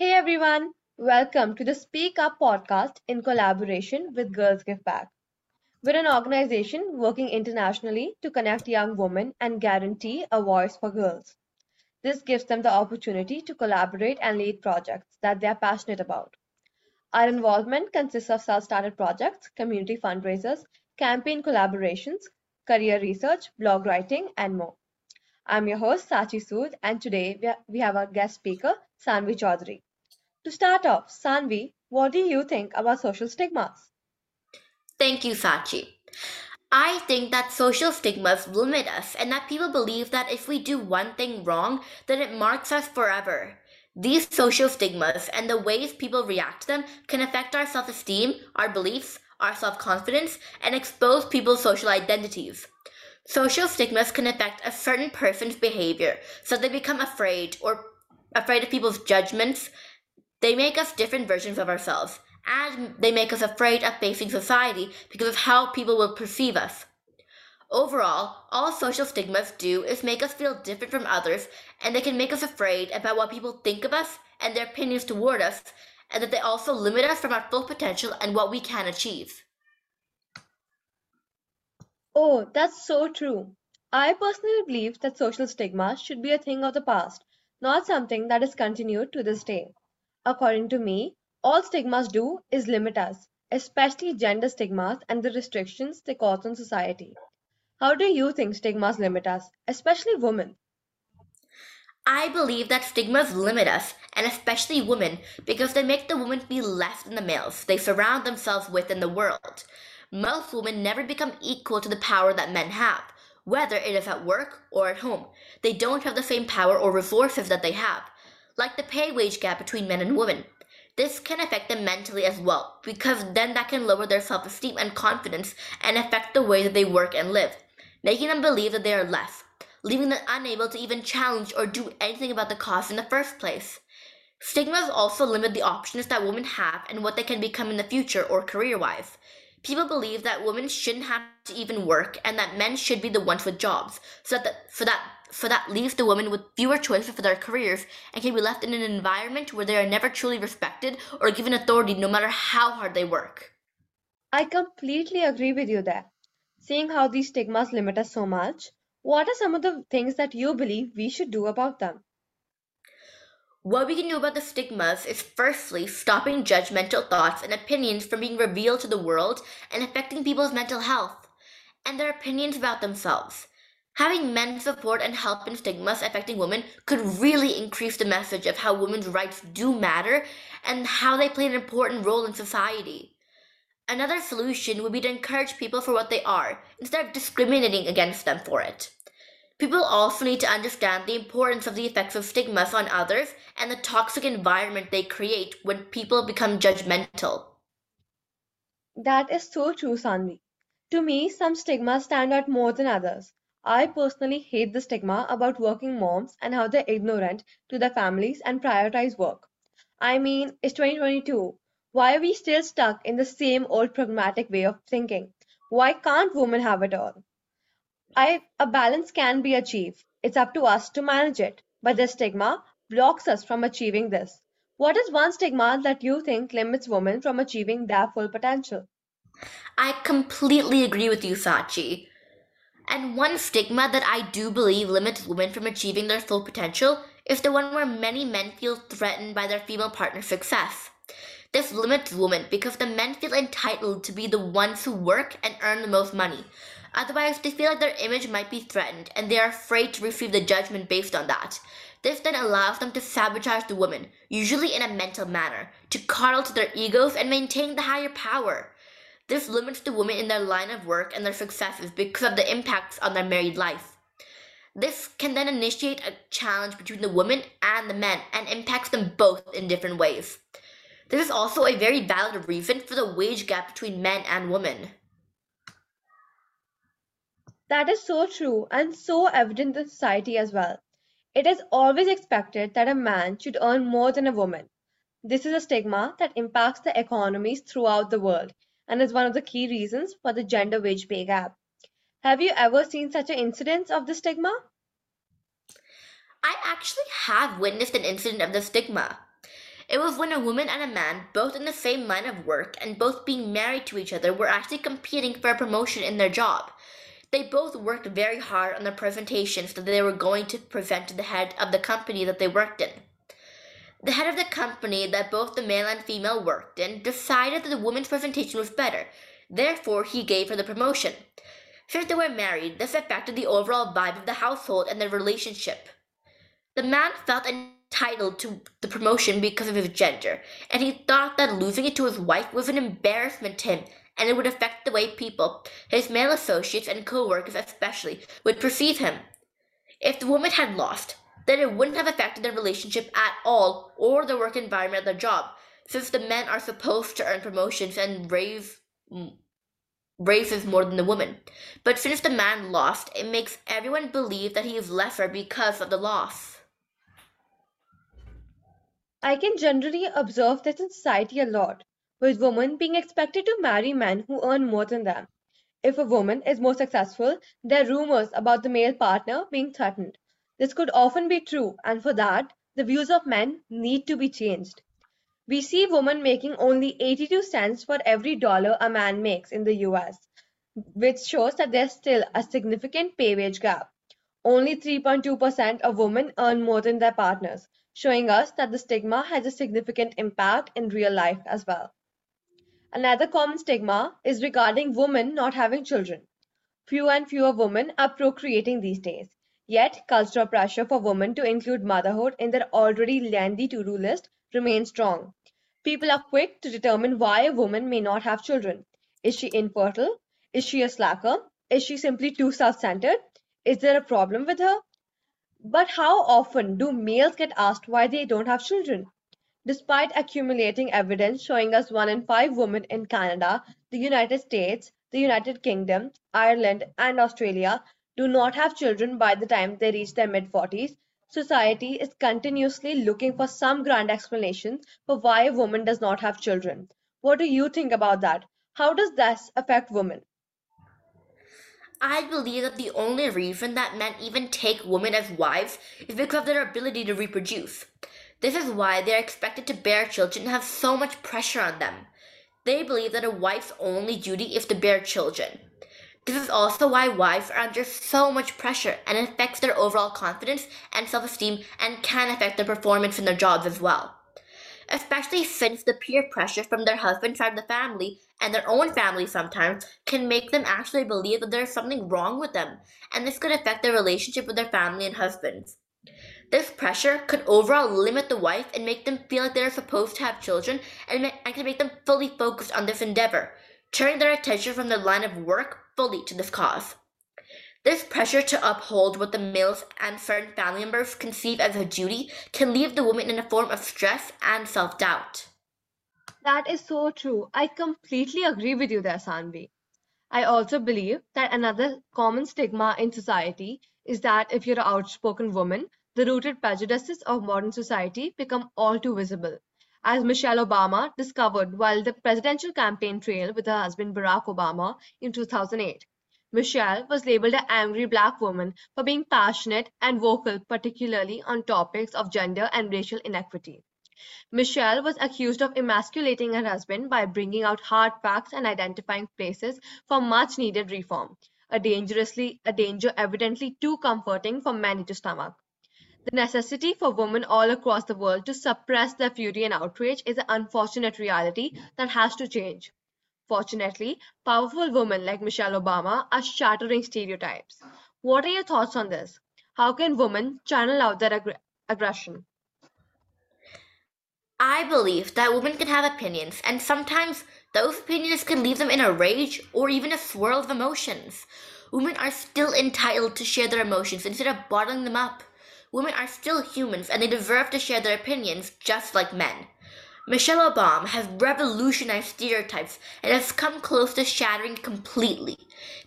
Hey everyone, welcome to the Speak Up podcast in collaboration with Girls Give Back. We're an organization working internationally to connect young women and guarantee a voice for girls. This gives them the opportunity to collaborate and lead projects that they are passionate about. Our involvement consists of self started projects, community fundraisers, campaign collaborations, career research, blog writing, and more. I'm your host, Sachi Sood, and today we, have our guest speaker, Saanvi Chaudhury. To start off, Saanvi, what do you think about social stigmas? Thank you, Sachi. I think that social stigmas limit us and that people believe that if we do one thing wrong, then it marks us forever. These social stigmas and the ways people react to them can affect our self esteem, our beliefs, our self confidence, and expose people's social identities. Social stigmas can affect a certain person's behavior, so they become afraid or afraid of people's judgments, they make us different versions of ourselves, and they make us afraid of facing society because of how people will perceive us. Overall, all social stigmas do is make us feel different from others, and they can make us afraid about what people think of us and their opinions toward us, and that they also limit us from our full potential and what we can achieve. Oh, that's so true. I personally believe that social stigma should be a thing of the past, not something that is continued to this day. According to me, all stigmas do is limit us, especially gender stigmas and the restrictions they cause on society. How do you think stigmas limit us, especially women? I believe that stigmas limit us, and especially women, because they make the women feel less than the males they surround themselves with in the world. Most women never become equal to the power that men have, whether it is at work or at home. They don't have the same power or resources that they have like the pay wage gap between men and women. This can affect them mentally as well, because then that can lower their self esteem and confidence and affect the way that they work and live, making them believe that they are less, leaving them unable to even challenge or do anything about the cause in the first place. Stigmas also limit the options that women have and what they can become in the future or career wise. People believe that women shouldn't have to even work and that men should be the ones with jobs, so that for that for that leaves the women with fewer choices for their careers and can be left in an environment where they are never truly respected or given authority no matter how hard they work. I completely agree with you there. Seeing how these stigmas limit us so much, what are some of the things that you believe we should do about them? What we can do about the stigmas is firstly stopping judgmental thoughts and opinions from being revealed to the world and affecting people's mental health and their opinions about themselves. Having men support and help in stigmas affecting women could really increase the message of how women's rights do matter and how they play an important role in society. Another solution would be to encourage people for what they are instead of discriminating against them for it. People also need to understand the importance of the effects of stigmas on others and the toxic environment they create when people become judgmental. That is so true, Saanvi. To me, some stigmas stand out more than others. I personally hate the stigma about working moms and how they're ignorant to their families and prioritize work. I mean, it's 2022. Why are we still stuck in the same old pragmatic way of thinking? Why can't women have it all? I, a balance can be achieved. It's up to us to manage it. But the stigma blocks us from achieving this. What is one stigma that you think limits women from achieving their full potential? I completely agree with you, Sachi. And one stigma that I do believe limits women from achieving their full potential is the one where many men feel threatened by their female partner's success. This limits women because the men feel entitled to be the ones who work and earn the most money. Otherwise, they feel like their image might be threatened and they are afraid to receive the judgment based on that. This then allows them to sabotage the woman, usually in a mental manner, to coddle to their egos and maintain the higher power. This limits the women in their line of work and their successes because of the impacts on their married life. This can then initiate a challenge between the women and the men and impacts them both in different ways. This is also a very valid reason for the wage gap between men and women. That is so true and so evident in society as well. It is always expected that a man should earn more than a woman. This is a stigma that impacts the economies throughout the world and is one of the key reasons for the gender wage pay gap. Have you ever seen such an incidence of the stigma? I actually have witnessed an incident of the stigma. It was when a woman and a man, both in the same line of work and both being married to each other, were actually competing for a promotion in their job. They both worked very hard on their presentations that they were going to present to the head of the company that they worked in. The head of the company that both the male and female worked in decided that the woman's presentation was better, therefore, he gave her the promotion. Since they were married, this affected the overall vibe of the household and their relationship. The man felt entitled to the promotion because of his gender, and he thought that losing it to his wife was an embarrassment to him and it would affect the way people, his male associates and co-workers especially, would perceive him. If the woman had lost, then it wouldn't have affected their relationship at all or the work environment at their job, since the men are supposed to earn promotions and raise mm, raises more than the woman. But since the man lost, it makes everyone believe that he is lesser because of the loss. I can generally observe this in society a lot with women being expected to marry men who earn more than them. If a woman is more successful, there are rumors about the male partner being threatened. This could often be true, and for that, the views of men need to be changed. We see women making only 82 cents for every dollar a man makes in the US, which shows that there's still a significant pay wage gap. Only 3.2% of women earn more than their partners, showing us that the stigma has a significant impact in real life as well. Another common stigma is regarding women not having children. Few and fewer women are procreating these days. Yet, cultural pressure for women to include motherhood in their already lengthy to do list remains strong. People are quick to determine why a woman may not have children. Is she infertile? Is she a slacker? Is she simply too self centered? Is there a problem with her? But how often do males get asked why they don't have children? Despite accumulating evidence showing us one in five women in Canada, the United States, the United Kingdom, Ireland, and Australia do not have children by the time they reach their mid 40s, society is continuously looking for some grand explanation for why a woman does not have children. What do you think about that? How does this affect women? I believe that the only reason that men even take women as wives is because of their ability to reproduce. This is why they are expected to bear children and have so much pressure on them. They believe that a wife's only duty is to bear children. This is also why wives are under so much pressure and it affects their overall confidence and self esteem and can affect their performance in their jobs as well. Especially since the peer pressure from their husband side of the family and their own family sometimes can make them actually believe that there is something wrong with them, and this could affect their relationship with their family and husbands. This pressure could overall limit the wife and make them feel like they're supposed to have children and, and can make them fully focused on this endeavor, turning their attention from their line of work fully to this cause. This pressure to uphold what the males and certain family members conceive as a duty can leave the woman in a form of stress and self doubt. That is so true. I completely agree with you there, Saanvi. I also believe that another common stigma in society is that if you're an outspoken woman, the rooted prejudices of modern society become all too visible, as Michelle Obama discovered while the presidential campaign trail with her husband Barack Obama in 2008. Michelle was labeled an angry black woman for being passionate and vocal, particularly on topics of gender and racial inequity. Michelle was accused of emasculating her husband by bringing out hard facts and identifying places for much needed reform, a dangerously a danger evidently too comforting for many to stomach. The necessity for women all across the world to suppress their fury and outrage is an unfortunate reality that has to change. Fortunately, powerful women like Michelle Obama are shattering stereotypes. What are your thoughts on this? How can women channel out their ag- aggression? I believe that women can have opinions, and sometimes those opinions can leave them in a rage or even a swirl of emotions. Women are still entitled to share their emotions instead of bottling them up. Women are still humans and they deserve to share their opinions just like men. Michelle Obama has revolutionized stereotypes and has come close to shattering completely.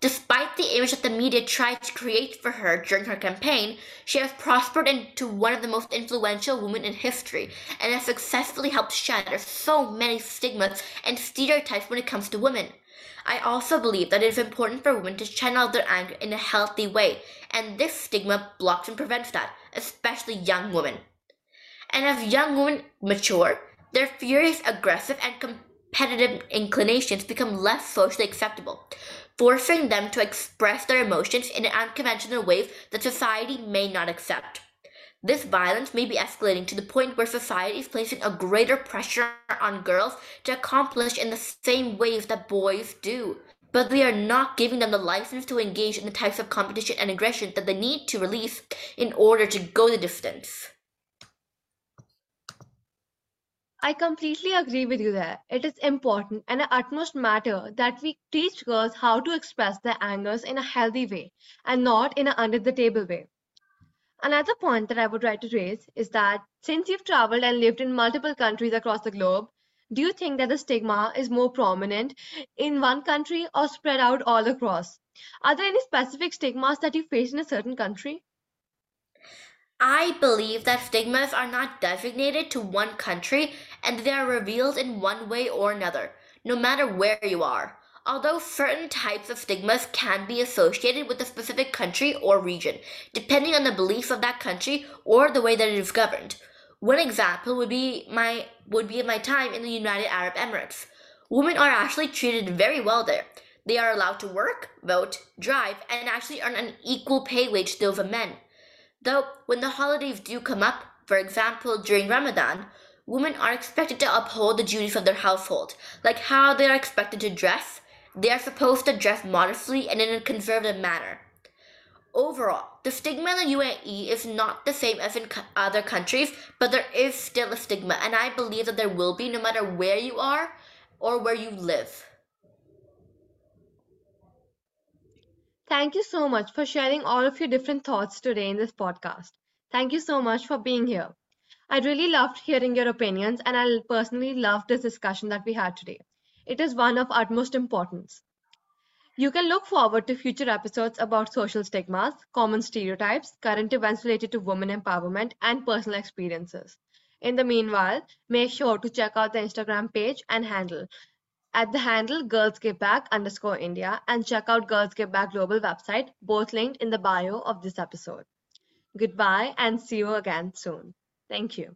Despite the image that the media tried to create for her during her campaign, she has prospered into one of the most influential women in history and has successfully helped shatter so many stigmas and stereotypes when it comes to women. I also believe that it is important for women to channel their anger in a healthy way, and this stigma blocks and prevents that, especially young women. And as young women mature, their furious, aggressive, and competitive inclinations become less socially acceptable, forcing them to express their emotions in unconventional ways that society may not accept. This violence may be escalating to the point where society is placing a greater pressure on girls to accomplish in the same ways that boys do. But we are not giving them the license to engage in the types of competition and aggression that they need to release in order to go the distance. I completely agree with you there. It is important and an utmost matter that we teach girls how to express their angers in a healthy way and not in an under the table way. Another point that I would like to raise is that since you've traveled and lived in multiple countries across the globe, do you think that the stigma is more prominent in one country or spread out all across? Are there any specific stigmas that you face in a certain country? I believe that stigmas are not designated to one country and they are revealed in one way or another, no matter where you are. Although certain types of stigmas can be associated with a specific country or region, depending on the beliefs of that country or the way that it is governed. One example would be my would be my time in the United Arab Emirates. Women are actually treated very well there. They are allowed to work, vote, drive, and actually earn an equal pay wage to those of men. Though when the holidays do come up, for example during Ramadan, women are expected to uphold the duties of their household, like how they are expected to dress, they are supposed to dress modestly and in a conservative manner. Overall, the stigma in the UAE is not the same as in other countries, but there is still a stigma, and I believe that there will be no matter where you are or where you live. Thank you so much for sharing all of your different thoughts today in this podcast. Thank you so much for being here. I really loved hearing your opinions, and I personally loved this discussion that we had today. It is one of utmost importance. You can look forward to future episodes about social stigmas, common stereotypes, current events related to women empowerment, and personal experiences. In the meanwhile, make sure to check out the Instagram page and handle at the handle Girls Give Back underscore India and check out Girls Give Back Global website, both linked in the bio of this episode. Goodbye and see you again soon. Thank you.